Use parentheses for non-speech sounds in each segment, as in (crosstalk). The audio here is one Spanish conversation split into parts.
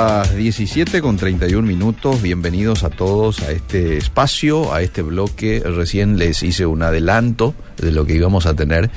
Las 17 con 31 minutos. Bienvenidos a todos a este espacio, a este bloque. Recién les hice un adelanto de lo que íbamos a tener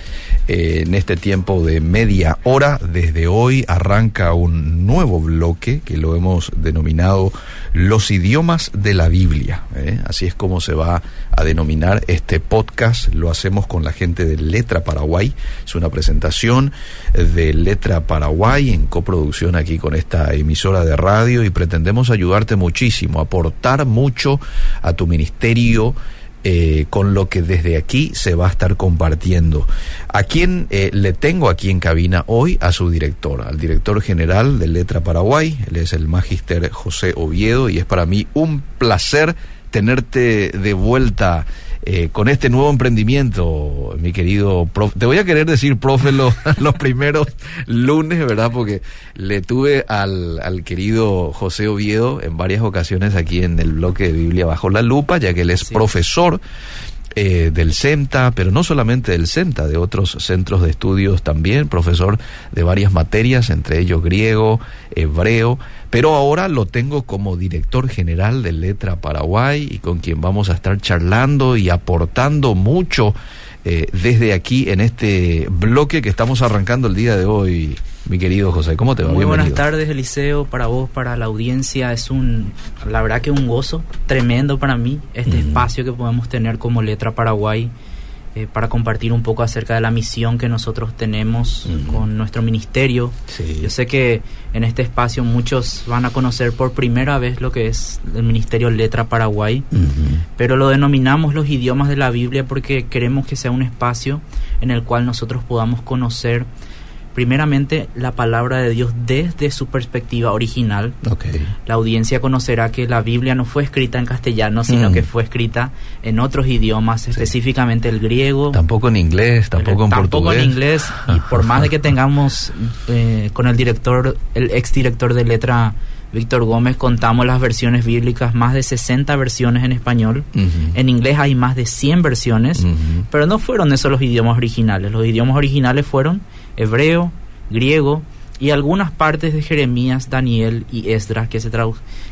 eh, en este tiempo de media hora. Desde hoy arranca un nuevo bloque que lo hemos denominado Los idiomas de la Biblia. ¿eh? Así es como se va a denominar este podcast. Lo hacemos con la gente de Letra Paraguay. Es una presentación de Letra Paraguay en coproducción aquí con esta emisora de radio y pretendemos ayudarte muchísimo, aportar mucho a tu ministerio eh, con lo que desde aquí se va a estar compartiendo. ¿A quién eh, le tengo aquí en cabina hoy? A su director, al director general de Letra Paraguay. Él es el magíster José Oviedo y es para mí un placer tenerte de vuelta eh, con este nuevo emprendimiento, mi querido profe. Te voy a querer decir profe los, (laughs) los primeros lunes, ¿verdad? Porque le tuve al, al, querido José Oviedo en varias ocasiones aquí en el bloque de Biblia bajo la lupa, ya que él es sí. profesor eh, del CENTA, pero no solamente del CENTA, de otros centros de estudios también, profesor de varias materias, entre ellos griego, hebreo, pero ahora lo tengo como director general de Letra Paraguay y con quien vamos a estar charlando y aportando mucho eh, desde aquí en este bloque que estamos arrancando el día de hoy. Mi querido José, ¿cómo te va? Muy Bienvenido. buenas tardes, Eliseo, para vos, para la audiencia. Es un, la verdad que un gozo tremendo para mí este uh -huh. espacio que podemos tener como Letra Paraguay eh, para compartir un poco acerca de la misión que nosotros tenemos uh -huh. con nuestro ministerio. Sí. Yo sé que en este espacio muchos van a conocer por primera vez lo que es el ministerio Letra Paraguay, uh -huh. pero lo denominamos los idiomas de la Biblia porque queremos que sea un espacio en el cual nosotros podamos conocer primeramente la palabra de Dios desde su perspectiva original. Okay. La audiencia conocerá que la Biblia no fue escrita en castellano, sino mm. que fue escrita en otros idiomas, sí. específicamente el griego. Tampoco en inglés, tampoco en tampoco portugués. en inglés. Y por más de que tengamos eh, con el director, el exdirector de letra Víctor Gómez, contamos las versiones bíblicas, más de 60 versiones en español. Uh -huh. En inglés hay más de 100 versiones, uh -huh. pero no fueron esos los idiomas originales. Los idiomas originales fueron hebreo, griego y algunas partes de Jeremías, Daniel y Esdras que se,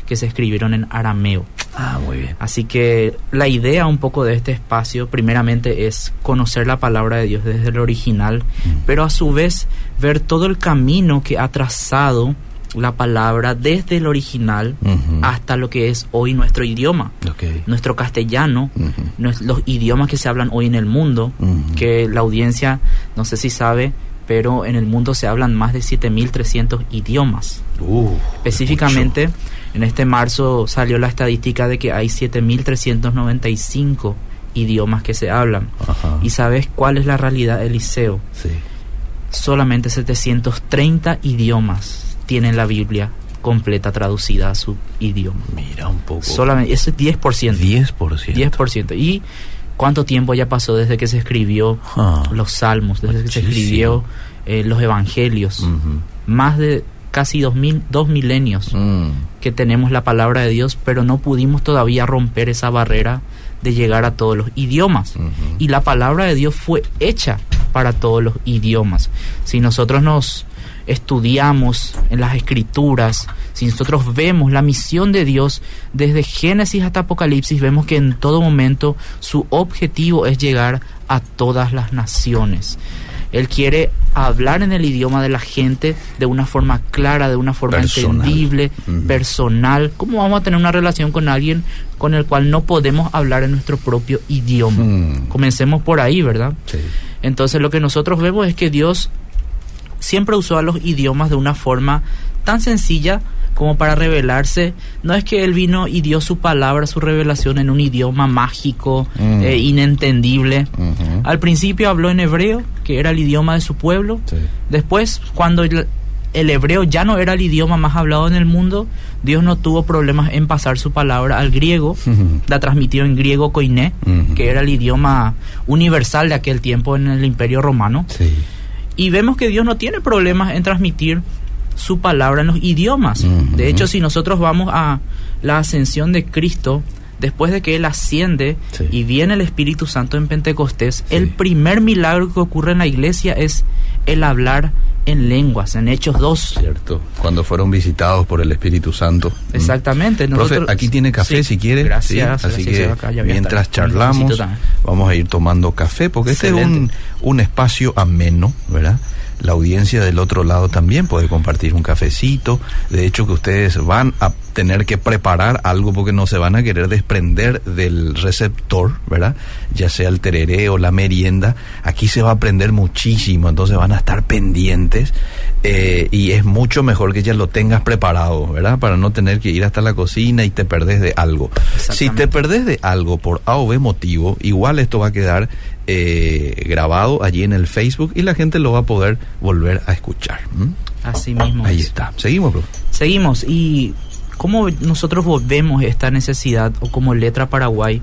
que se escribieron en arameo. Ah, muy bien. Así que la idea un poco de este espacio, primeramente, es conocer la palabra de Dios desde el original, Mm. pero a su vez ver todo el camino que ha trazado la palabra desde el original uh -huh. hasta lo que es hoy nuestro idioma, Okay. nuestro castellano, Uh -huh. los idiomas que se hablan hoy en el mundo, que la audiencia, no sé si sabe, pero en el mundo se hablan más de 7.300 idiomas. Uh, Específicamente, en este marzo salió la estadística de que hay 7.395 idiomas que se hablan. Ajá. ¿Y sabes cuál es la realidad, Eliseo? Sí. Solamente 730 idiomas tienen la Biblia completa traducida a su idioma. Mira un poco. Solamente, eso es 10%. 10%. 10%. ¿Y cuánto tiempo ya pasó desde que se escribió Ah. los salmos, desde que se escribió eh, los evangelios? Más de casi dos, mil, dos milenios Mm. que tenemos la palabra de Dios, pero no pudimos todavía romper esa barrera de llegar a todos los idiomas. Y la palabra de Dios fue hecha para todos los idiomas. Si nosotros nos estudiamos en las escrituras, si nosotros vemos la misión de Dios desde Génesis hasta Apocalipsis, vemos que en todo momento su objetivo es llegar a todas las naciones. Él quiere hablar en el idioma de la gente de una forma clara, de una forma Personal. entendible, personal. ¿Cómo vamos a tener una relación con alguien con el cual no podemos hablar en nuestro propio idioma? Mm. Comencemos por ahí, ¿verdad? Sí. Entonces lo que nosotros vemos es que Dios siempre usó a los idiomas de una forma tan sencilla como para revelarse. No es que Él vino y dio su palabra, su revelación en un idioma mágico, Mm. eh, inentendible. Al principio habló en hebreo, que era el idioma de su pueblo. Sí. Después, cuando el, el hebreo ya no era el idioma más hablado en el mundo, Dios no tuvo problemas en pasar su palabra al griego. La transmitió en griego koiné, que era el idioma universal de aquel tiempo en el Imperio Romano. Sí. Y vemos que Dios no tiene problemas en transmitir su palabra en los idiomas. De hecho, si nosotros vamos a la ascensión de Cristo, después de que Él asciende Sí. y viene el Espíritu Santo en Pentecostés, Sí. el primer milagro que ocurre en la iglesia es el hablar en lenguas, en Hechos 2. Cierto, cuando fueron visitados por el Espíritu Santo. Exactamente. Profe, aquí tiene café Sí, si quiere. Gracias. Sí, Así gracias, que mientras estar charlamos, vamos a ir tomando café, porque este es un, un espacio ameno, ¿verdad? La audiencia del otro lado también puede compartir un cafecito. De hecho, que ustedes van a tener que preparar algo porque no se van a querer desprender del receptor, ¿verdad? Ya sea el tereré o la merienda. Aquí se va a aprender muchísimo, entonces van a estar pendientes eh, y es mucho mejor que ya lo tengas preparado, ¿verdad? Para no tener que ir hasta la cocina y te perdés de algo. Si te perdés de algo por A o B motivo, igual esto va a quedar eh, grabado allí en el Facebook y la gente lo va a poder volver a escuchar. Así mismo. Ahí es. está. Seguimos, bro. Seguimos. ¿Y cómo nosotros vemos esta necesidad o como Letra Paraguay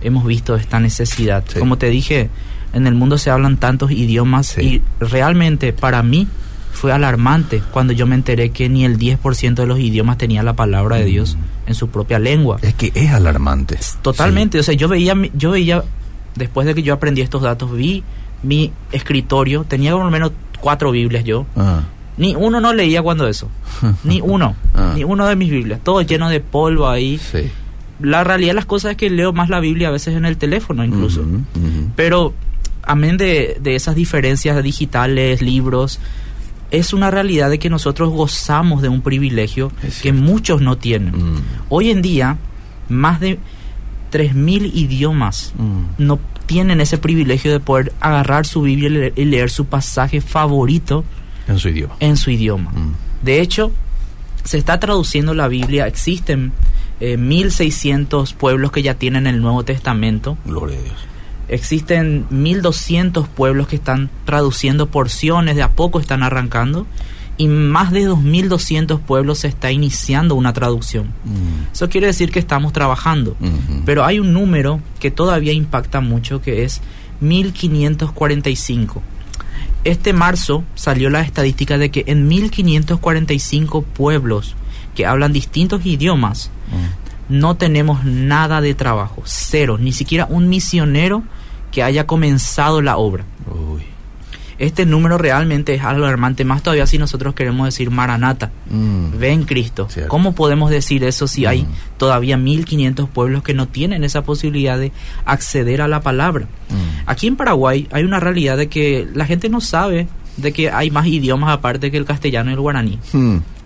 hemos visto esta necesidad? Sí. Como te dije, en el mundo se hablan tantos idiomas Sí. y realmente para mí fue alarmante cuando yo me enteré que ni el 10% de los idiomas tenía la palabra de Mm. Dios en su propia lengua. Es que es alarmante. Totalmente, o sea, yo veía, yo veía, después de que yo aprendí estos datos, vi mi escritorio, tenía por lo menos cuatro Biblias yo. Ah. Ni uno no leía cuando eso, (laughs) ni uno, Ah. ni uno de mis Biblias, todo lleno de polvo ahí. Sí. La realidad de las cosas es que leo más la Biblia a veces en el teléfono incluso, pero amén de, de esas diferencias digitales, libros, es una realidad de que nosotros gozamos de un privilegio que muchos no tienen. Mm, Hoy en día, más de 3.000 idiomas mm. no tienen ese privilegio de poder agarrar su Biblia y leer, y leer su pasaje favorito En su idioma. en su idioma. Mm. De hecho, se está traduciendo la Biblia, existen eh, 1.600 pueblos que ya tienen el Nuevo Testamento, Gloria a Dios. existen 1.200 pueblos que están traduciendo porciones, de a poco están arrancando, y más de 2.200 pueblos se está iniciando una traducción. Mm, Eso quiere decir que estamos trabajando. ujú. Pero hay un número que todavía impacta mucho que es 1545. Este marzo salió la estadística de que en 1545 pueblos que hablan distintos idiomas Mm. no tenemos nada de trabajo, cero, ni siquiera un misionero que haya comenzado la obra. Uy. Este número realmente es alarmante, más todavía si nosotros queremos decir Maranata, Mm. ven Cristo. Cierto. ¿Cómo podemos decir eso si hay Mm. todavía 1500 pueblos que no tienen esa posibilidad de acceder a la palabra? Mm. Aquí en Paraguay hay una realidad de que la gente no sabe de que hay más idiomas aparte que el castellano y el guaraní.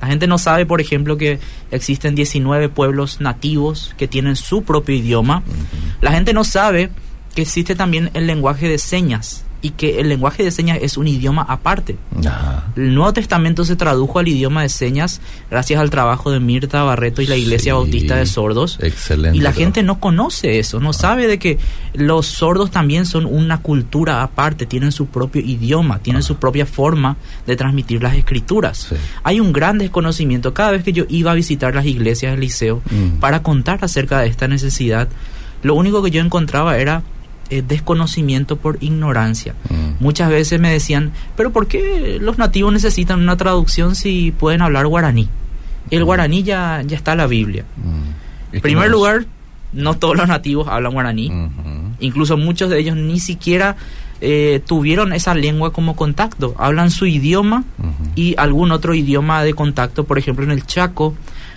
La gente no sabe, por ejemplo, que existen 19 pueblos nativos que tienen su propio idioma. La gente no sabe que existe también el lenguaje de señas y que el lenguaje de señas es un idioma aparte. Ajá. El Nuevo Testamento se tradujo al idioma de señas gracias al trabajo de Mirta Barreto y la Iglesia Sí. Bautista de Sordos. Excelente. Y la gente no conoce eso, no sabe de que los sordos también son una cultura aparte, tienen su propio idioma, tienen su propia forma de transmitir las escrituras. Sí. Hay un gran desconocimiento. Cada vez que yo iba a visitar las iglesias del liceo Mm. para contar acerca de esta necesidad, lo único que yo encontraba era eh, desconocimiento por ignorancia. Mm. Muchas veces me decían, pero ¿por qué los nativos necesitan una traducción si pueden hablar guaraní? El Mm. guaraní ya, ya está en la Biblia. Mm. En primer lugar, no todos los nativos hablan guaraní. Incluso muchos de ellos ni siquiera eh, tuvieron esa lengua como contacto. Hablan su idioma y algún otro idioma de contacto. Por ejemplo, en el Chaco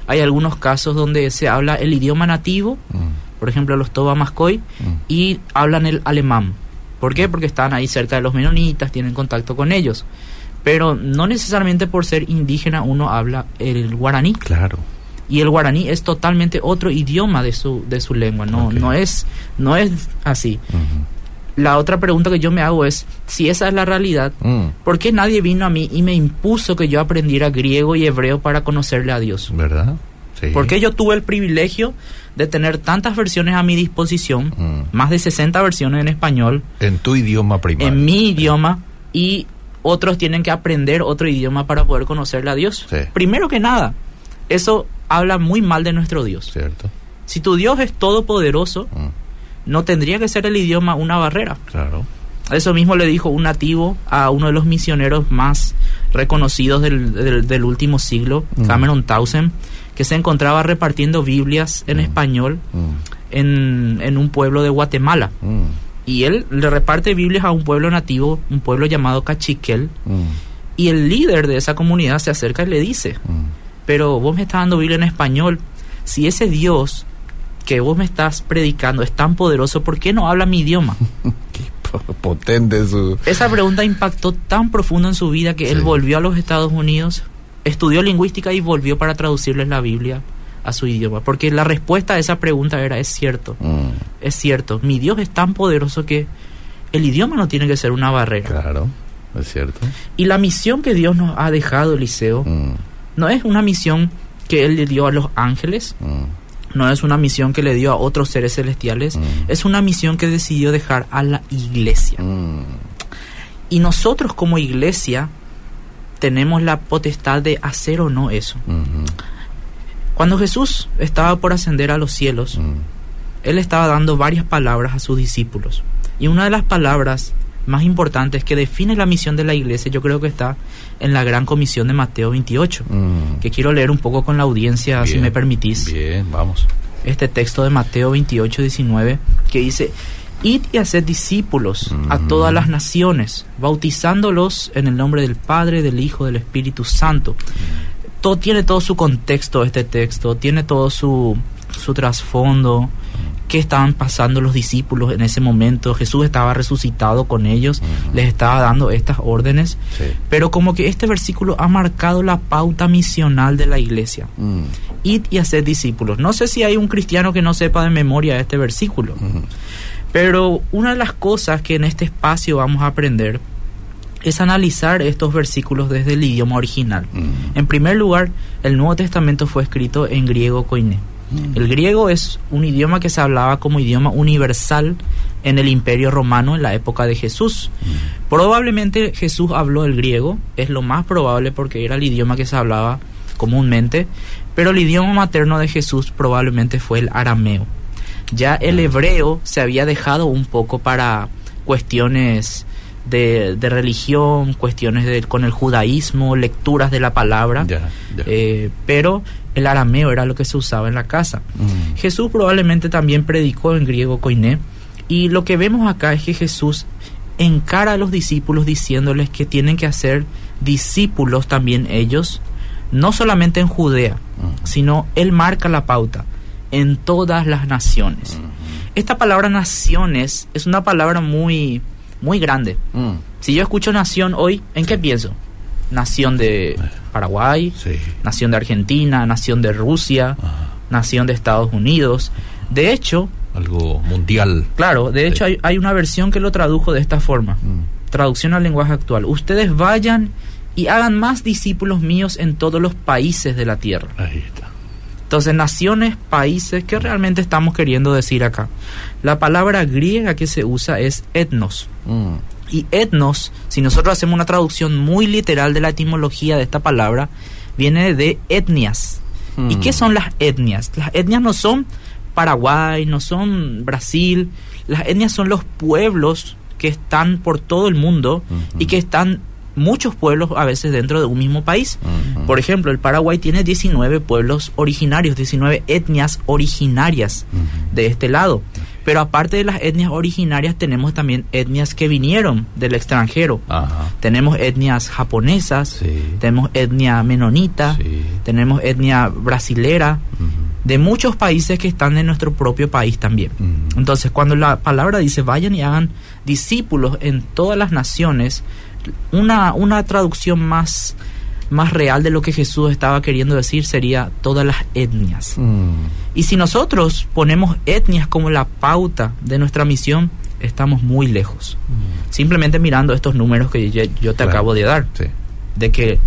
hay algunos casos donde se habla el idioma nativo. Por ejemplo, los Toba Mascoy, Mm. y hablan el alemán. ¿Por qué? Porque están ahí cerca de los menonitas, tienen contacto con ellos. Pero no necesariamente por ser indígena uno habla el guaraní. Claro. Y el guaraní es totalmente otro idioma de su, de su lengua. No, no, es, no es así. La otra pregunta que yo me hago es, si esa es la realidad, Mm. ¿por qué nadie vino a mí y me impuso que yo aprendiera griego y hebreo para conocerle a Dios? ¿Verdad? Sí. ¿Por qué yo tuve el privilegio de tener tantas versiones a mi disposición, Mm. más de 60 versiones en español, En tu idioma primario. en mi idioma, y otros tienen que aprender otro idioma para poder conocerle a Dios? Sí. Primero que nada, eso habla muy mal de nuestro Dios. ¿Cierto? Si tu Dios es todopoderoso, Mm. no tendría que ser el idioma una barrera. Claro. Eso mismo le dijo un nativo a uno de los misioneros más reconocidos del, del- del último siglo, Mm. Cameron Townsend, que se encontraba repartiendo Biblias en Mm. español Mm. en, en un pueblo de Guatemala. Mm. Y él le reparte Biblias a un pueblo nativo, un pueblo llamado Cachiquel. Y el líder de esa comunidad se acerca y le dice, pero vos me estás dando Biblia en español, si ese Dios que vos me estás predicando es tan poderoso, ¿por qué no habla mi idioma? (laughs) Qué po- potente su... Esa pregunta impactó tan profundo en su vida que él volvió a los Estados Unidos, estudió lingüística y volvió para traducirles la Biblia a su idioma. Porque la respuesta a esa pregunta era, es cierto, Mm, es cierto, mi Dios es tan poderoso que el idioma no tiene que ser una barrera. Claro, es cierto. Y la misión que Dios nos ha dejado, Eliseo, Mm, no es una misión que Él le dio a los ángeles, mm, no es una misión que le dio a otros seres celestiales, es una misión que decidió dejar a la iglesia. Y nosotros como iglesia tenemos la potestad de hacer o no eso. Cuando Jesús estaba por ascender a los cielos, Él estaba dando varias palabras a sus discípulos. Y una de las palabras más importantes que define la misión de la iglesia, yo creo que está en la gran comisión de Mateo 28, mm. que quiero leer un poco con la audiencia, si me permitís. Bien, vamos. Este texto de Mateo 28, 19, que dice, Id y haced discípulos a Mm. todas las naciones, bautizándolos en el nombre del Padre, del Hijo, del Espíritu Santo. Todo, tiene todo su contexto este texto, tiene todo su, su trasfondo, qué estaban pasando los discípulos en ese momento. Jesús estaba resucitado con ellos, Ujú. les estaba dando estas órdenes, Sí. pero como que este versículo ha marcado la pauta misional de la iglesia. Mm, Id y haced discípulos. No sé si hay un cristiano que no sepa de memoria este versículo, mhm, pero una de las cosas que en este espacio vamos a aprender es analizar estos versículos desde el idioma original. mm, En primer lugar, el Nuevo Testamento fue escrito en griego koiné. mm. El griego es un idioma que se hablaba como idioma universal en el Imperio Romano en la época de Jesús. Probablemente Jesús habló el griego, es lo más probable porque era el idioma que se hablaba comúnmente, pero el idioma materno de Jesús probablemente fue el arameo. Ya el hebreo se había dejado un poco para cuestiones de, de religión, cuestiones de, con el judaísmo, lecturas de la palabra, eh, pero el arameo era lo que se usaba en la casa. Mm, Jesús probablemente también predicó en griego koiné y lo que vemos acá es que Jesús encara a los discípulos diciéndoles que tienen que hacer discípulos también ellos, no solamente en Judea, mm, sino él marca la pauta en todas las naciones. Esta palabra naciones es una palabra muy muy grande. mm. Si yo escucho nación hoy, ¿en qué pienso? Nación de Paraguay, Sí. nación de Argentina, nación de Rusia, nación de Estados Unidos. De hecho, Algo mundial. claro, de hecho hay, hay una versión que lo tradujo de esta forma. Mm, Traducción al lenguaje actual. Ustedes vayan y hagan más discípulos míos en todos los países de la tierra. Ahí está. Entonces, naciones, países, ¿qué realmente estamos queriendo decir acá? La palabra griega que se usa es etnos. Mm, Y etnos, si nosotros hacemos una traducción muy literal de la etimología de esta palabra, viene de etnias. ¿Y Mm. qué son las etnias? Las etnias no son Paraguay, no son Brasil. Las etnias son los pueblos que están por todo el mundo y que están muchos pueblos a veces dentro de un mismo país. Por ejemplo, el Paraguay tiene 19 pueblos originarios, 19 etnias originarias de este lado. Pero aparte de las etnias originarias, tenemos también etnias que vinieron del extranjero. Ajá. Tenemos etnias japonesas, Sí. tenemos etnia menonita, Sí. tenemos etnia brasilera, de muchos países que están en nuestro propio país también. Entonces, cuando la palabra dice vayan y hagan discípulos en todas las naciones, una, una traducción más, más real de lo que Jesús estaba queriendo decir sería todas las etnias. Mm, Y si nosotros ponemos etnias como la pauta de nuestra misión, estamos muy lejos. Simplemente mirando estos números que yo, yo te Claro. acabo de dar, Sí. de que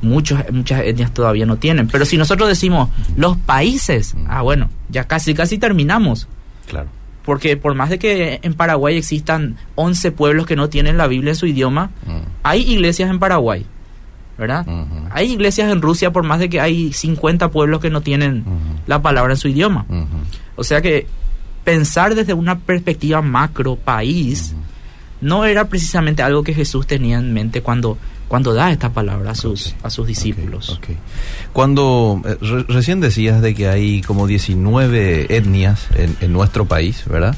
muchos, muchas etnias todavía no tienen. Pero si nosotros decimos los países, Mm. ah bueno, ya casi, casi terminamos. Claro. Porque por más de que en Paraguay existan 11 pueblos que no tienen la Biblia en su idioma, Mm, hay iglesias en Paraguay, ¿verdad? Hay iglesias en Rusia por más de que hay 50 pueblos que no tienen la palabra en su idioma. O sea que pensar desde una perspectiva macro país no era precisamente algo que Jesús tenía en mente cuando, cuando da esta palabra a sus, a sus discípulos. Cuando eh, re- recién decías de que hay como 19 etnias en, en nuestro país, ¿verdad?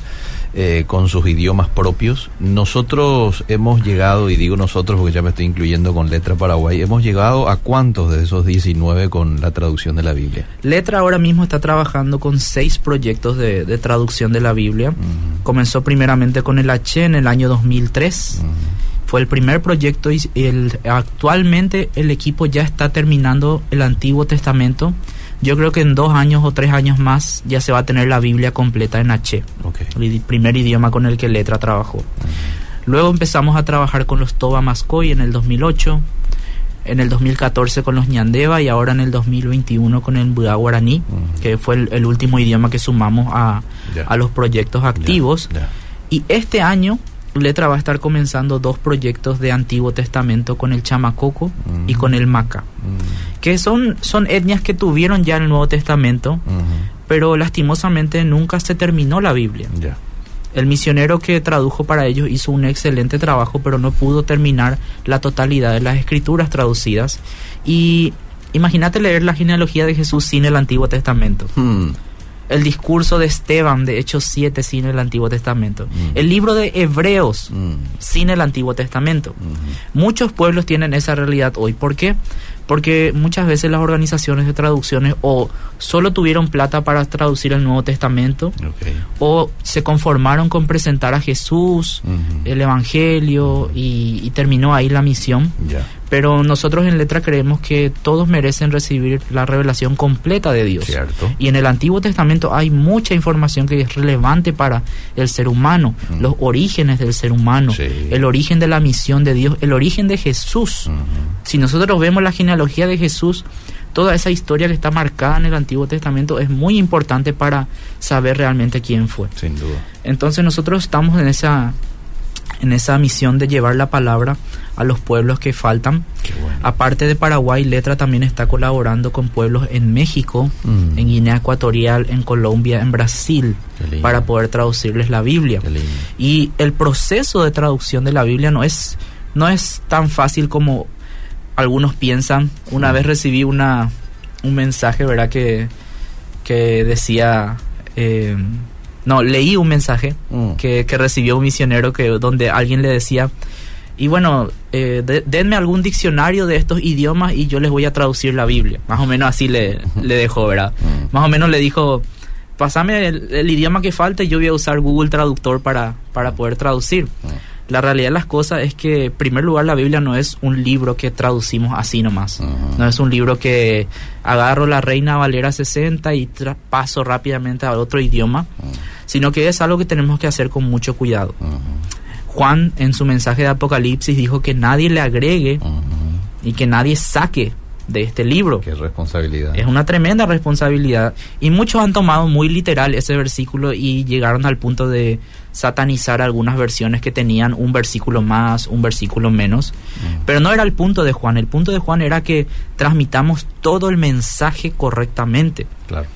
eh, con sus idiomas propios. Nosotros hemos llegado, y digo nosotros porque ya me estoy incluyendo con Letra Paraguay, hemos llegado a cuántos de esos 19 con la traducción de la Biblia. Letra ahora mismo está trabajando con seis proyectos de, traducción de la Biblia. Comenzó primeramente con el H en el año 2003. Fue el primer proyecto y el, actualmente el equipo ya está terminando el Antiguo Testamento. Yo creo que en dos años o tres años más ya se va a tener la Biblia completa en H, el primer idioma con el que Letra trabajó. Luego empezamos a trabajar con los Toba Mascoy en el 2008, en el 2014 con los Ñandeva y ahora en el 2021 con el Buda Guaraní, que fue el, último idioma que sumamos a, a los proyectos activos. Y este año Letra va a estar comenzando dos proyectos de Antiguo Testamento con el Chamacoco y con el Maca, que son, son etnias que tuvieron ya el Nuevo Testamento, pero lastimosamente nunca se terminó la Biblia. El misionero que tradujo para ellos hizo un excelente trabajo, pero no pudo terminar la totalidad de las escrituras traducidas. Y imagínate leer la genealogía de Jesús sin el Antiguo Testamento. El discurso de Esteban de Hechos 7 sin el Antiguo Testamento, mm. el libro de Hebreos mm. sin el Antiguo Testamento. Mm-hmm. Muchos pueblos tienen esa realidad hoy. ¿Por qué? Porque muchas veces las organizaciones de traducciones o solo tuvieron plata para traducir el Nuevo Testamento o se conformaron con presentar a Jesús, mm-hmm. el Evangelio y, terminó ahí la misión. Pero nosotros en letra creemos que todos merecen recibir la revelación completa de Dios. Y en el Antiguo Testamento hay mucha información que es relevante para el ser humano, mm. los orígenes del ser humano, el origen de la misión de Dios, el origen de Jesús. Si nosotros vemos la genealogía de Jesús, toda esa historia que está marcada en el Antiguo Testamento es muy importante para saber realmente quién fue. Sin duda. Entonces nosotros estamos en esa en esa misión de llevar la palabra a los pueblos que faltan. Aparte de Paraguay, Letra también está colaborando con pueblos en México, mm. en Guinea Ecuatorial, en Colombia, en Brasil, para poder traducirles la Biblia. Y el proceso de traducción de la Biblia no es, no es tan fácil como algunos piensan. Una mm. vez recibí una, un mensaje, ¿verdad? Que, que decía... Eh, no, leí un mensaje mm. que, que, recibió un misionero que donde alguien le decía, y bueno, eh, denme algún diccionario de estos idiomas y yo les voy a traducir la Biblia. Más o menos así le, le dejó, ¿verdad? Mm. Más o menos le dijo, pasame el, idioma que falta y yo voy a usar Google Traductor para, para poder traducir. Mm. La realidad de las cosas es que, en primer lugar, la Biblia no es un libro que traducimos así nomás. No es un libro que agarro la Reina Valera 60 y paso rápidamente a otro idioma, sino que es algo que tenemos que hacer con mucho cuidado. Juan, en su mensaje de Apocalipsis, dijo que nadie le agregue y que nadie saque de este libro. Qué responsabilidad. Es una tremenda responsabilidad. Y muchos han tomado muy literal ese versículo y llegaron al punto de satanizar algunas versiones que tenían un versículo más, un versículo menos. Mm. Pero no era el punto de Juan. El punto de Juan era que transmitamos todo el mensaje correctamente. Claro.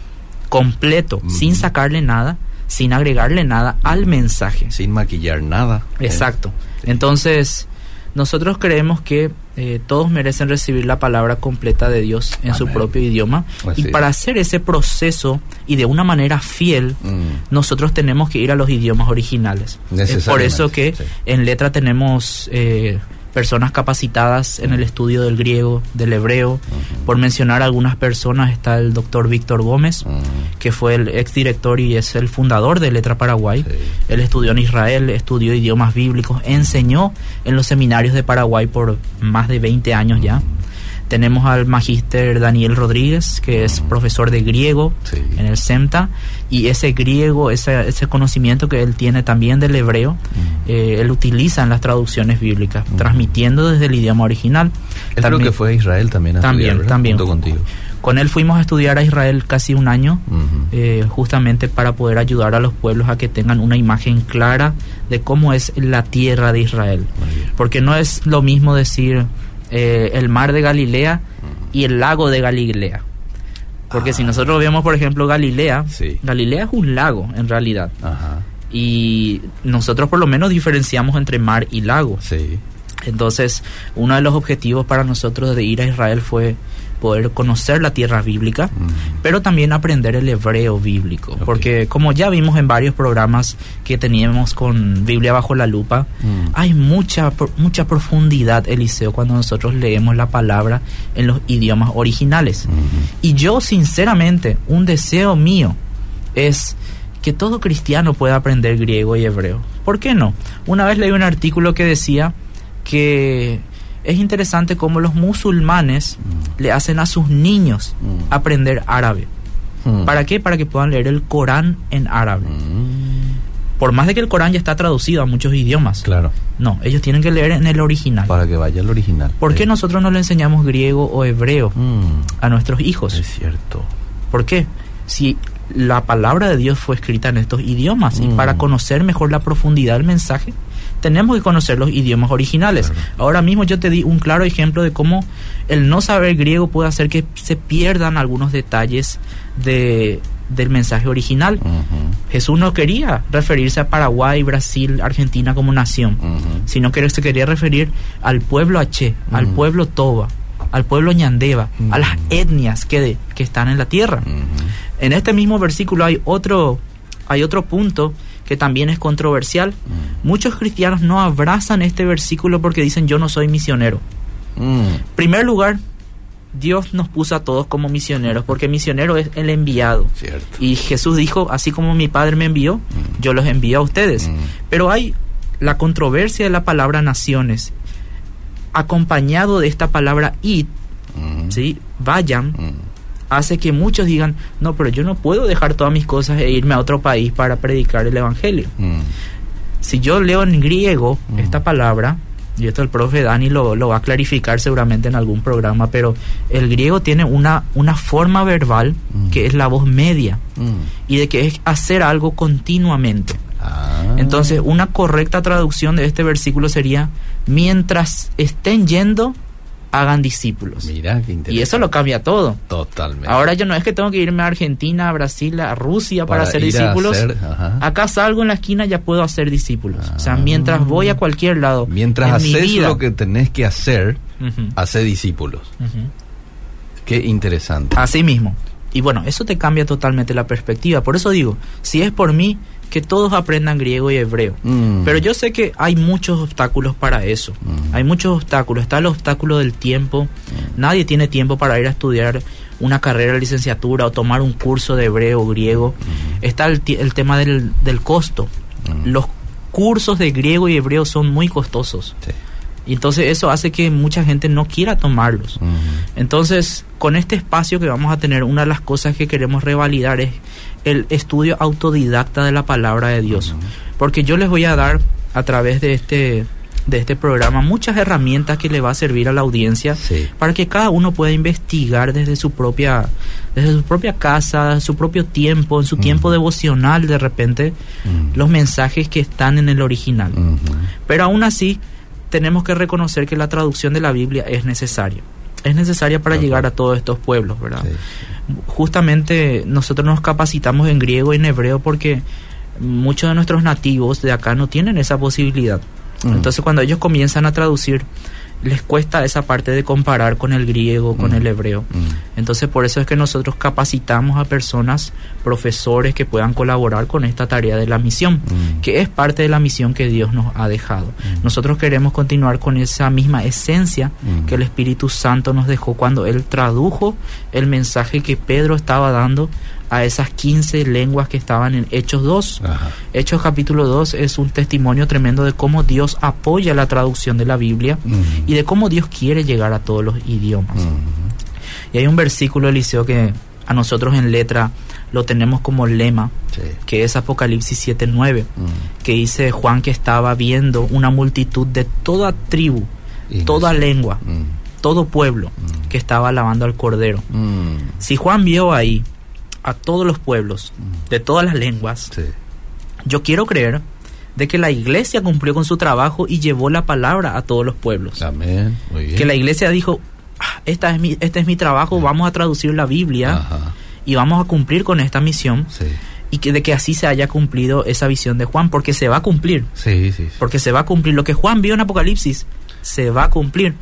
Completo, sin sacarle nada, sin agregarle nada al mensaje. Sin maquillar nada. ¿eh? Exacto. Entonces, nosotros creemos que eh, todos merecen recibir la palabra completa de Dios en su propio idioma. Pues y para hacer ese proceso y de una manera fiel, mm. nosotros tenemos que ir a los idiomas originales. Es por eso que en letra tenemos... Eh, personas capacitadas en el estudio del griego, del hebreo. Por mencionar algunas personas está el doctor Víctor Gómez, que fue el exdirector y es el fundador de Letra Paraguay. Él estudió en Israel, estudió idiomas bíblicos, enseñó en los seminarios de Paraguay por más de 20 años ya. Tenemos al magíster Daniel Rodríguez, que es profesor de griego en el SEMTA, y ese griego, ese, ese conocimiento que él tiene también del hebreo, eh, él utiliza en las traducciones bíblicas, transmitiendo desde el idioma original. Es lo que fue a Israel también a También, también. contigo. Con él fuimos a estudiar a Israel casi un año, eh, justamente para poder ayudar a los pueblos a que tengan una imagen clara de cómo es la tierra de Israel. Porque no es lo mismo decir eh, el mar de Galilea y el lago de Galilea. Porque si ah. nosotros vemos, por ejemplo, Galilea, Galilea es un lago en realidad. Y nosotros por lo menos diferenciamos entre mar y lago. Entonces, uno de los objetivos para nosotros de ir a Israel fue poder conocer la tierra bíblica, pero también aprender el hebreo bíblico. Porque como ya vimos en varios programas que teníamos con Biblia bajo la lupa, Mm. hay mucha, mucha profundidad, Eliseo, cuando nosotros leemos la palabra en los idiomas originales. Y yo, sinceramente, un deseo mío es que todo cristiano pueda aprender griego y hebreo. ¿Por qué no? Una vez leí un artículo que decía que es interesante cómo los musulmanes Mm. le hacen a sus niños Mm. aprender árabe. Mm. ¿Para qué? Para que puedan leer el Corán en árabe. Por más de que el Corán ya está traducido a muchos idiomas. Claro, No, ellos tienen que leer en el original. para que vaya al original. ¿Por qué Sí. nosotros no le enseñamos griego o hebreo a nuestros hijos? Es cierto. ¿Por qué? Si la palabra de Dios fue escrita en estos idiomas y para conocer mejor la profundidad del mensaje, tenemos que conocer los idiomas originales. Claro. Ahora mismo yo te di un claro ejemplo de cómo el no saber griego puede hacer que se pierdan algunos detalles de, del mensaje original. Jesús no quería referirse a Paraguay, Brasil, Argentina como nación, sino que se quería referir al pueblo H, al pueblo Toba, al pueblo Ñandeva, a las etnias que, que están en la tierra. En este mismo versículo hay otro, hay otro punto que también es controversial. Mm. Muchos cristianos no abrazan este versículo porque dicen yo no soy misionero. Mm. En primer lugar, Dios nos puso a todos como misioneros porque misionero es el enviado. Cierto. Y Jesús dijo, así como mi Padre me envió, yo los envío a ustedes. Mm. Pero hay la controversia de la palabra naciones, acompañado de esta palabra id, Ujú. ¿sí? vayan, Mm. Hace que muchos digan, no, pero yo no puedo dejar todas mis cosas e irme a otro país para predicar el Evangelio. Mm. Si yo leo en griego Mm. esta palabra, y esto el profe Dani lo, lo va a clarificar seguramente en algún programa, pero el griego tiene una, una forma verbal Mm. que es la voz media y de que es hacer algo continuamente. Ah. Entonces, una correcta traducción de este versículo sería, mientras estén yendo, hagan discípulos. Mira, qué interesante. Y eso lo cambia todo. Totalmente. Ahora yo no es que tengo que irme a Argentina, a Brasil, a Rusia para, hacer discípulos. hacer-. Acá salgo en la esquina ya puedo hacer discípulos. O sea, Ah. mientras voy a cualquier lado. Mientras en mi haces vida- lo que tenés que hacer, Ujú, hace discípulos. Qué interesante. Así mismo. Y bueno, eso te cambia totalmente la perspectiva. Por eso digo, si es por mí, que todos aprendan griego y hebreo. Mm. Pero yo sé que hay muchos obstáculos para eso. Mm. Hay muchos obstáculos. Está el obstáculo del tiempo. Nadie tiene tiempo para ir a estudiar una carrera de licenciatura o tomar un curso de hebreo o griego. Está el, el tema del, del costo. Mm. Los cursos de griego y hebreo son muy costosos. Sí. Y entonces eso hace que mucha gente no quiera tomarlos. Mm. Entonces, con este espacio que vamos a tener, una de las cosas que queremos revalidar es el estudio autodidacta de la palabra de Dios. Porque yo les voy a dar a través de este de este programa muchas herramientas que le va a servir a la audiencia Sí. para que cada uno pueda investigar desde su propia desde su propia casa, su propio tiempo, en su tiempo devocional de repente los mensajes que están en el original. Pero aún así, tenemos que reconocer que la traducción de la Biblia es necesaria. Es necesaria para llegar a todos estos pueblos, ¿verdad? Sí. Justamente nosotros nos capacitamos en griego y en hebreo porque muchos de nuestros nativos de acá no tienen esa posibilidad. Entonces cuando ellos comienzan a traducir, les cuesta esa parte de comparar con el griego, con Mm. el hebreo. Mm. Entonces por eso es que nosotros capacitamos a personas, profesores que puedan colaborar con esta tarea de la misión, Mm. que es parte de la misión que Dios nos ha dejado. Mm. Nosotros queremos continuar con esa misma esencia Mm. que el Espíritu Santo nos dejó cuando Él tradujo el mensaje que Pedro estaba dando a esas 15 lenguas que estaban en Hechos 2. Ajá. Hechos capítulo 2 es un testimonio tremendo de cómo Dios apoya la traducción de la Biblia y de cómo Dios quiere llegar a todos los idiomas. Y hay un versículo, Eliseo, que a nosotros en letra lo tenemos como lema, Sí. que es Apocalipsis 7.9, Mm. que dice Juan que estaba viendo una multitud de toda tribu, toda lengua, Mm. todo pueblo, Mm. que estaba alabando al Cordero. Si Juan vio ahí a todos los pueblos, de todas las lenguas, Sí. yo quiero creer de que la iglesia cumplió con su trabajo y llevó la palabra a todos los pueblos. Amén. Muy bien. Que la iglesia dijo, "Ah, esta es mi, este es mi trabajo, vamos a traducir la Biblia Ajá. y vamos a cumplir con esta misión Sí. y que de que así se haya cumplido esa visión de Juan, porque se va a cumplir, Sí, sí. sí. porque se va a cumplir lo que Juan vio en Apocalipsis, se va a cumplir.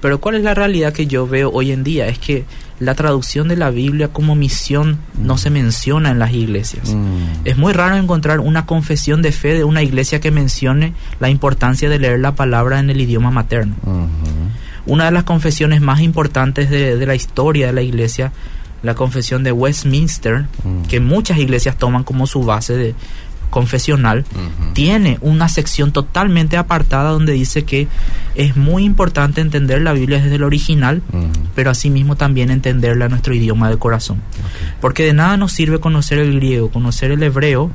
Pero ¿cuál es la realidad que yo veo hoy en día? Es que la traducción de la Biblia como misión no se menciona en las iglesias. Mm. Es muy raro encontrar una confesión de fe de una iglesia que mencione la importancia de leer la palabra en el idioma materno. Una de las confesiones más importantes de, de la historia de la iglesia, la confesión de Westminster, Mm. que muchas iglesias toman como su base de confesional, tiene una sección totalmente apartada donde dice que es muy importante entender la Biblia desde el original, pero asimismo también entenderla en nuestro idioma de corazón. Porque de nada nos sirve conocer el griego, conocer el hebreo,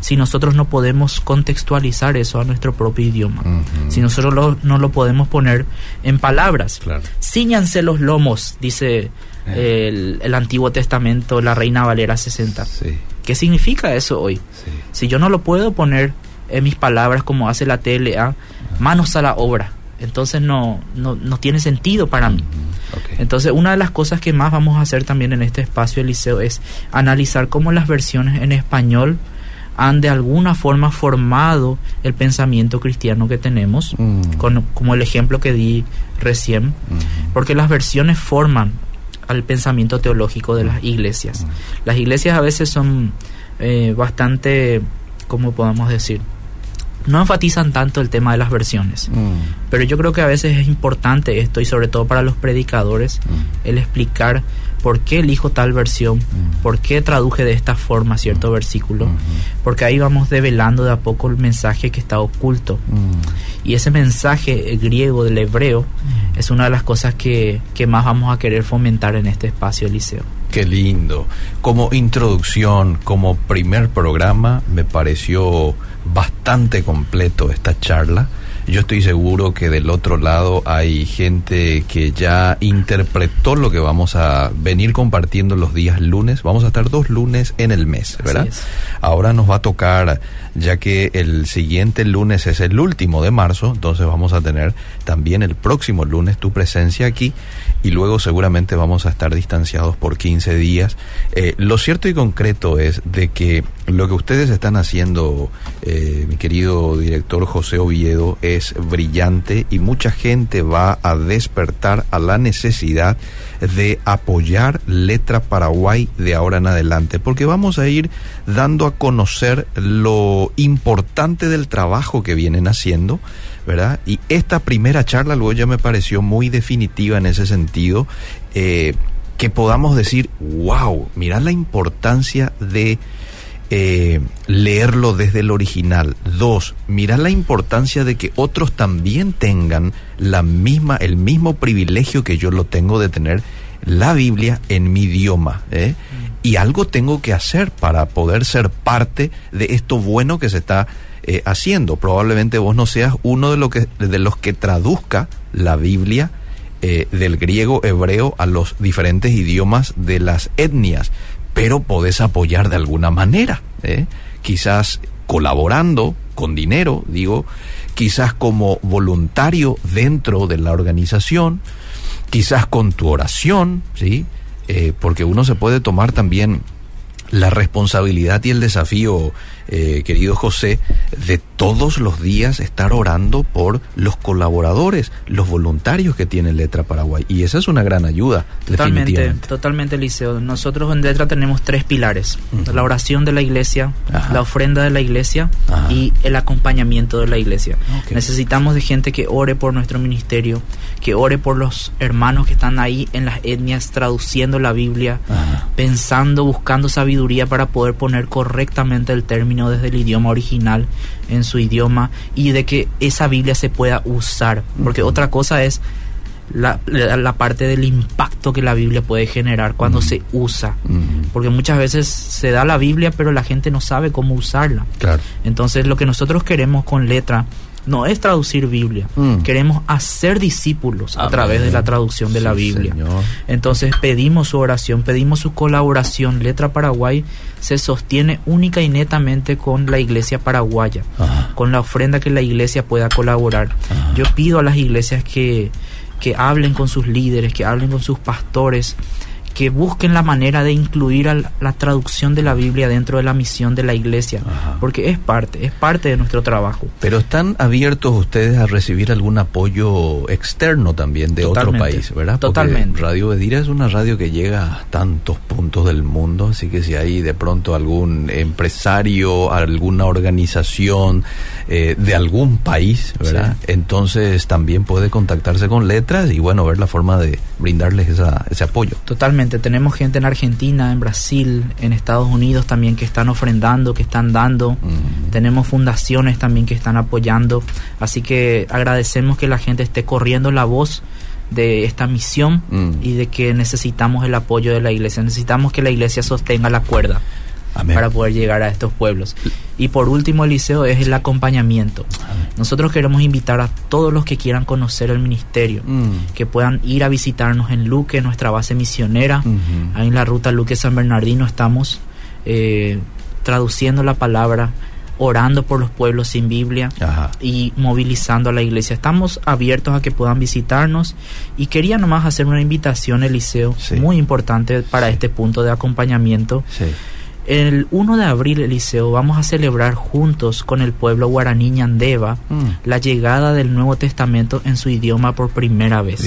si nosotros no podemos contextualizar eso a nuestro propio idioma. Si nosotros lo- no lo podemos poner en palabras. Claro. Cíñanse los lomos, dice Eh. el, el Antiguo Testamento, la Reina Valera 60. Sí, ¿Qué significa eso hoy? sí. Si yo no lo puedo poner en mis palabras como hace la TLA, manos a la obra, entonces no, no, no tiene sentido para mí. Entonces, una de las cosas que más vamos a hacer también en este espacio, Eliseo, es analizar cómo las versiones en español han de alguna forma formado el pensamiento cristiano que tenemos, Mm. con- como el ejemplo que di recién, porque las versiones forman al pensamiento teológico de las iglesias. Las iglesias a veces son eh, bastante, ¿cómo podemos decir? No enfatizan tanto el tema de las versiones. Mm. Pero yo creo que a veces es importante esto y sobre todo para los predicadores Mm. el explicar por qué elijo tal versión, Mm. por qué traduje de esta forma cierto versículo, porque ahí vamos develando de a poco el mensaje que está oculto. Mm. Y ese mensaje eh, griego del hebreo es una de las cosas que, que más vamos a querer fomentar en este espacio, Eliseo. Qué lindo. Como introducción, como primer programa, me pareció bastante completo esta charla. Yo estoy seguro que del otro lado hay gente que ya interpretó lo que vamos a venir compartiendo los días lunes. Vamos a estar dos lunes en el mes, ¿verdad? Ahora nos va a tocar, ya que el siguiente lunes es el último de marzo, entonces vamos a tener también el próximo lunes tu presencia aquí y luego seguramente vamos a estar distanciados por 15 días. Eh, lo cierto y concreto es de que lo que ustedes están haciendo, eh, mi querido director José Oviedo, es brillante y mucha gente va a despertar a la necesidad de apoyar Letra Paraguay de ahora en adelante, porque vamos a ir dando a conocer lo importante del trabajo que vienen haciendo, ¿verdad? Y esta primera charla luego ya me pareció muy definitiva en ese sentido, eh, que podamos decir, wow, mirad la importancia de eh, leerlo desde el original. Dos, mirad la importancia de que otros también tengan la misma, el mismo privilegio que yo lo tengo de tener la Biblia en mi idioma. ¿eh? Y algo tengo que hacer para poder ser parte de esto bueno que se está eh, haciendo. Probablemente vos no seas uno de, de los que traduzca la Biblia eh, del griego hebreo a los diferentes idiomas de las etnias, pero podés apoyar de alguna manera, ¿eh? quizás colaborando con dinero, digo, quizás como voluntario dentro de la organización, quizás con tu oración, ¿sí? Eh, porque uno se puede tomar también la responsabilidad y el desafío, eh, querido José, de todos los días estar orando por los colaboradores, los voluntarios que tiene Letra Paraguay. Y esa es una gran ayuda, Totalmente, definitivamente. totalmente, Eliseo. Nosotros en Letra tenemos tres pilares. La oración de la iglesia, Ajá. la ofrenda de la iglesia Ajá. y el acompañamiento de la iglesia. Necesitamos de gente que ore por nuestro ministerio, que ore por los hermanos que están ahí en las etnias traduciendo la Biblia, Ajá. pensando, buscando sabiduría para poder poner correctamente el término desde el idioma original en su idioma y de que esa Biblia se pueda usar. Porque otra cosa es la, la- la parte del impacto que la Biblia puede generar cuando se usa. Porque muchas veces se da la Biblia pero la gente no sabe cómo usarla. Claro. Entonces lo que nosotros queremos con letra no es traducir Biblia, Mm. queremos hacer discípulos a través de la traducción de la Biblia. Señor. Entonces pedimos su oración, pedimos su colaboración. Letra Paraguay se sostiene única y netamente con la iglesia paraguaya, Ajá. con la ofrenda que la iglesia pueda colaborar. Ajá. Yo pido a las iglesias que, que hablen con sus líderes, que hablen con sus pastores, que busquen la manera de incluir a la traducción de la Biblia dentro de la misión de la iglesia, Ajá. porque es parte, es parte de nuestro trabajo. Pero están abiertos ustedes a recibir algún apoyo externo también de otro país, ¿verdad? Porque Totalmente. Radio Bedira es una radio que llega a tantos puntos del mundo, así que si hay de pronto algún empresario, alguna organización eh, de algún país, ¿verdad? Entonces también puede contactarse con letras y bueno, ver la forma de brindarles esa, ese apoyo. Totalmente, tenemos gente en Argentina, en Brasil, en Estados Unidos también que están ofrendando, que están dando. Tenemos fundaciones también que están apoyando. Así que agradecemos que la gente esté corriendo la voz de esta misión Mm. y de que necesitamos el apoyo de la iglesia. Necesitamos que la iglesia sostenga la cuerda Amén. para poder llegar a estos pueblos. Y por último, Eliseo, es el acompañamiento. Nosotros queremos invitar a todos los que quieran conocer el ministerio, Mm. que puedan ir a visitarnos en Luque, nuestra base misionera. Ahí en la ruta Luque San Bernardino estamos eh, traduciendo la palabra, orando por los pueblos sin Biblia Ajá. y movilizando a la iglesia. Estamos abiertos a que puedan visitarnos y quería nomás hacer una invitación, Eliseo, Sí. muy importante para Sí. este punto de acompañamiento. Sí. El 1 de abril, Eliseo, vamos a celebrar juntos con el pueblo guaraní Ñandeva Mm. la llegada del Nuevo Testamento en su idioma por primera vez.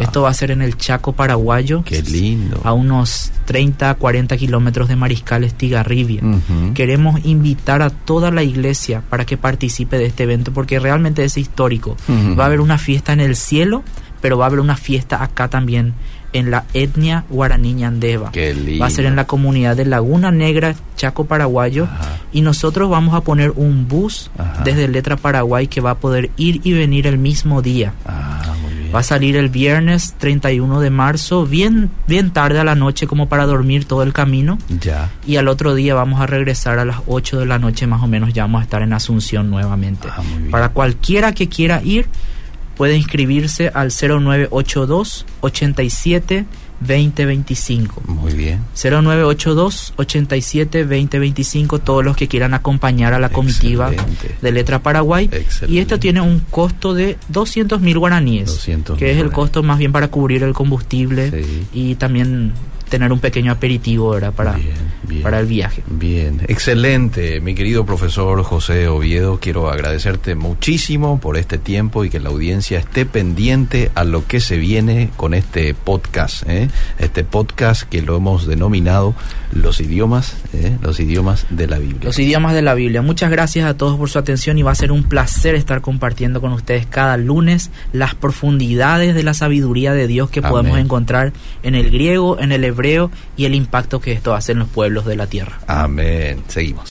Esto va a ser en el Chaco paraguayo, Qué lindo. a unos 30 40 kilómetros de Mariscal Estigarribia. Ujú. Queremos invitar a toda la iglesia para que participe de este evento porque realmente es histórico. Va a haber una fiesta en el cielo, pero va a haber una fiesta acá también en la etnia guaraní Ñandeva. Qué lindo. Va a ser en la comunidad de Laguna Negra, Chaco Paraguayo. Ajá. Y nosotros vamos a poner un bus Ajá. desde Letra Paraguay que va a poder ir y venir el mismo día. Ah, muy bien. Va a salir el viernes 31 de marzo, bien, bien tarde a la noche como para dormir todo el camino. Ya. Y al otro día vamos a regresar a las 8 de la noche más o menos, ya vamos a estar en Asunción nuevamente. Ah, muy bien. Para cualquiera que quiera ir, puede inscribirse al 0982 87 2025. Muy bien. 0982 87 2025 todos los que quieran acompañar a la comitiva Excelente. de Letra Paraguay Excelente. y esto tiene un costo de 200 mil guaraníes 200.000 que es el costo más bien para cubrir el combustible Sí. y también tener un pequeño aperitivo ¿verdad? para, Bien, bien. para el viaje Bien, excelente, mi querido profesor José Oviedo. Quiero agradecerte muchísimo por este tiempo y que la audiencia esté pendiente a lo que se viene con este podcast, ¿eh? este podcast que lo hemos denominado los idiomas, ¿eh? los idiomas de la Biblia. los idiomas de la Biblia muchas gracias a todos por su atención y va a ser un placer estar compartiendo con ustedes cada lunes las profundidades de la sabiduría de Dios que podemos encontrar en el griego en el hebreo y el impacto que esto hace en los pueblos de la tierra Amén. Seguimos.